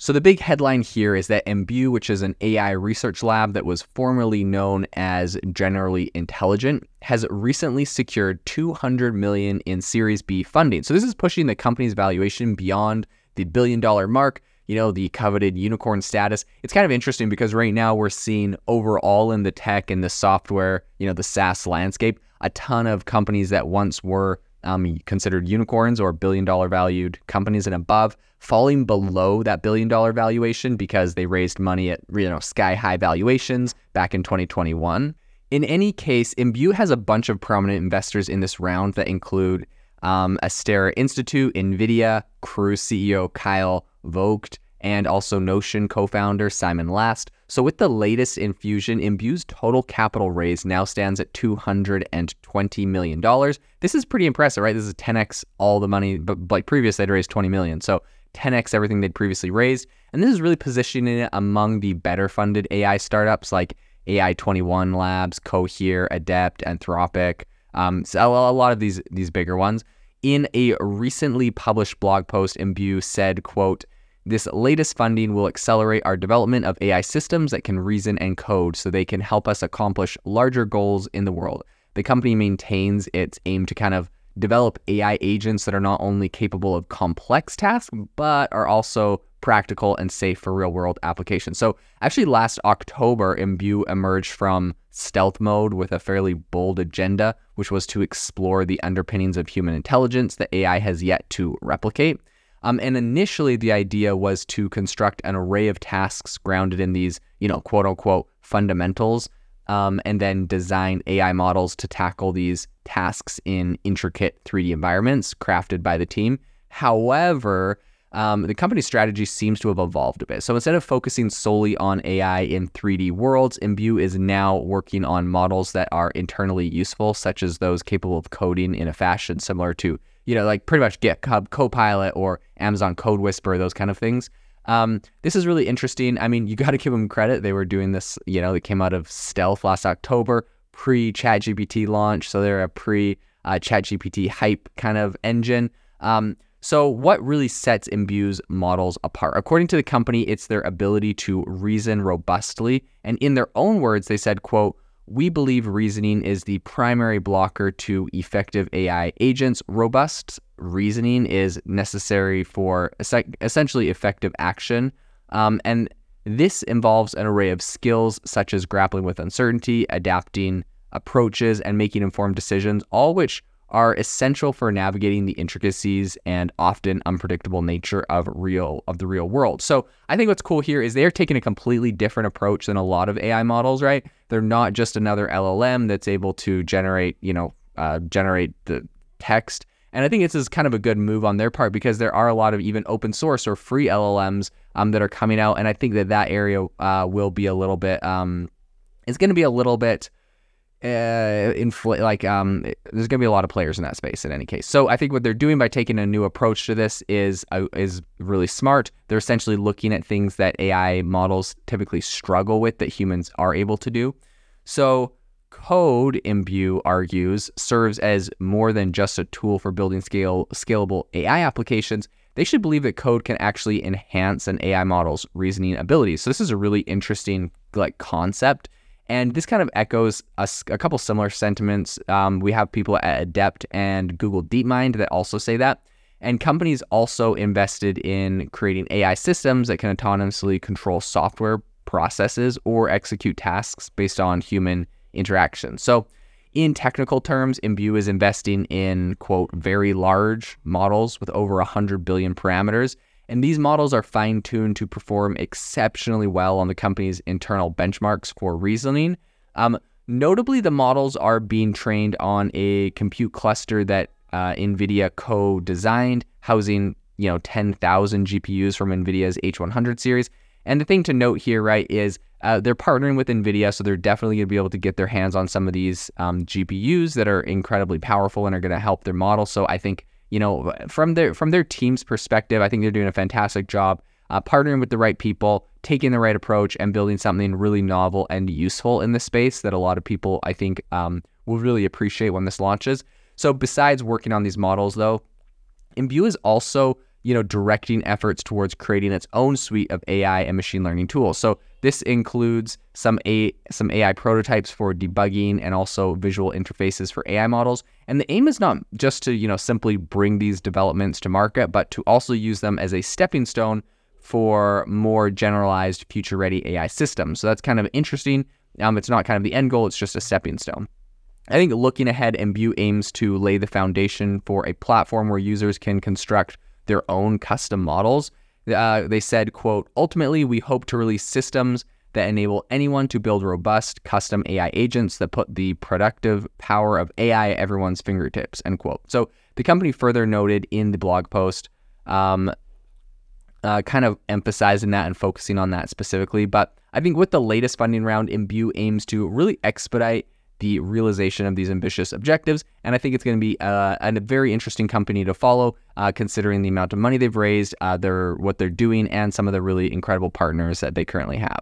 So, the big headline here is that Imbue, which is an AI research lab that was formerly known as Generally Intelligent, has recently secured 200 million in Series B funding. So, this is pushing the company's valuation beyond the billion dollar mark, you know, the coveted unicorn status. It's kind of interesting because right now we're seeing overall in the tech and the software, you know, the SaaS landscape, a ton of companies that once were um, considered unicorns or billion dollar valued companies and above falling below that billion dollar valuation because they raised money at you know sky high valuations back in 2021. In any case, Imbue has a bunch of prominent investors in this round that include um, Astera Institute, NVIDIA, Cruise CEO Kyle Vogt, and also Notion co founder Simon Last. So, with the latest infusion, Imbue's total capital raise now stands at $220 million. This is pretty impressive, right? This is 10x all the money, but like previous, they'd raised 20 million. So, 10x everything they'd previously raised. And this is really positioning it among the better funded AI startups like AI21 Labs, Cohere, Adept, Anthropic. Um, so a lot of these these bigger ones. In a recently published blog post, Imbue said, quote, this latest funding will accelerate our development of AI systems that can reason and code so they can help us accomplish larger goals in the world. The company maintains its aim to kind of develop AI agents that are not only capable of complex tasks, but are also practical and safe for real world applications. So, actually, last October, Imbue emerged from stealth mode with a fairly bold agenda, which was to explore the underpinnings of human intelligence that AI has yet to replicate. Um, and initially, the idea was to construct an array of tasks grounded in these, you know, quote unquote fundamentals, um, and then design AI models to tackle these tasks in intricate 3D environments crafted by the team. However, um, the company's strategy seems to have evolved a bit. So instead of focusing solely on AI in 3D worlds, Imbue is now working on models that are internally useful, such as those capable of coding in a fashion similar to you know, like pretty much GitHub Copilot or Amazon Code Whisper, those kind of things. Um, this is really interesting. I mean, you got to give them credit. They were doing this, you know, they came out of stealth last October, pre ChatGPT launch. So they're a pre uh, ChatGPT hype kind of engine. Um, so, what really sets Imbue's models apart? According to the company, it's their ability to reason robustly. And in their own words, they said, quote, we believe reasoning is the primary blocker to effective AI agents. Robust reasoning is necessary for essentially effective action. Um, and this involves an array of skills such as grappling with uncertainty, adapting approaches, and making informed decisions, all which are essential for navigating the intricacies and often unpredictable nature of real of the real world. So I think what's cool here is they're taking a completely different approach than a lot of AI models, right? They're not just another LLM that's able to generate, you know, uh, generate the text. And I think this is kind of a good move on their part because there are a lot of even open source or free LLMs um, that are coming out, and I think that that area uh, will be a little bit. Um, it's going to be a little bit uh, infl- like um, there's going to be a lot of players in that space in any case. So I think what they're doing by taking a new approach to this is uh, is really smart. They're essentially looking at things that AI models typically struggle with that humans are able to do. So code Imbue argues serves as more than just a tool for building scale scalable AI applications. They should believe that code can actually enhance an AI model's reasoning abilities. So this is a really interesting like concept and this kind of echoes a, a couple similar sentiments. Um, we have people at Adept and Google DeepMind that also say that. And companies also invested in creating AI systems that can autonomously control software processes or execute tasks based on human interaction. So, in technical terms, Imbue is investing in, quote, very large models with over 100 billion parameters and these models are fine tuned to perform exceptionally well on the company's internal benchmarks for reasoning. Um, notably, the models are being trained on a compute cluster that uh, NVIDIA co designed, housing you know 10,000 GPUs from NVIDIA's H100 series. And the thing to note here, right, is uh, they're partnering with NVIDIA, so they're definitely going to be able to get their hands on some of these um, GPUs that are incredibly powerful and are going to help their model. So I think you know, from their from their team's perspective, I think they're doing a fantastic job uh, partnering with the right people, taking the right approach, and building something really novel and useful in this space that a lot of people I think um, will really appreciate when this launches. So besides working on these models, though, Imbue is also you know, directing efforts towards creating its own suite of AI and machine learning tools. So this includes some a some AI prototypes for debugging and also visual interfaces for AI models. And the aim is not just to, you know, simply bring these developments to market, but to also use them as a stepping stone for more generalized future-ready AI systems. So that's kind of interesting. Um, it's not kind of the end goal; it's just a stepping stone. I think looking ahead, Imbue aims to lay the foundation for a platform where users can construct their own custom models. Uh, they said, quote, ultimately, we hope to release systems that enable anyone to build robust custom AI agents that put the productive power of AI at everyone's fingertips, end quote. So the company further noted in the blog post, um, uh, kind of emphasizing that and focusing on that specifically. But I think with the latest funding round, Imbue aims to really expedite the realization of these ambitious objectives. And I think it's going to be uh, a very interesting company to follow, uh, considering the amount of money they've raised, uh, their what they're doing, and some of the really incredible partners that they currently have.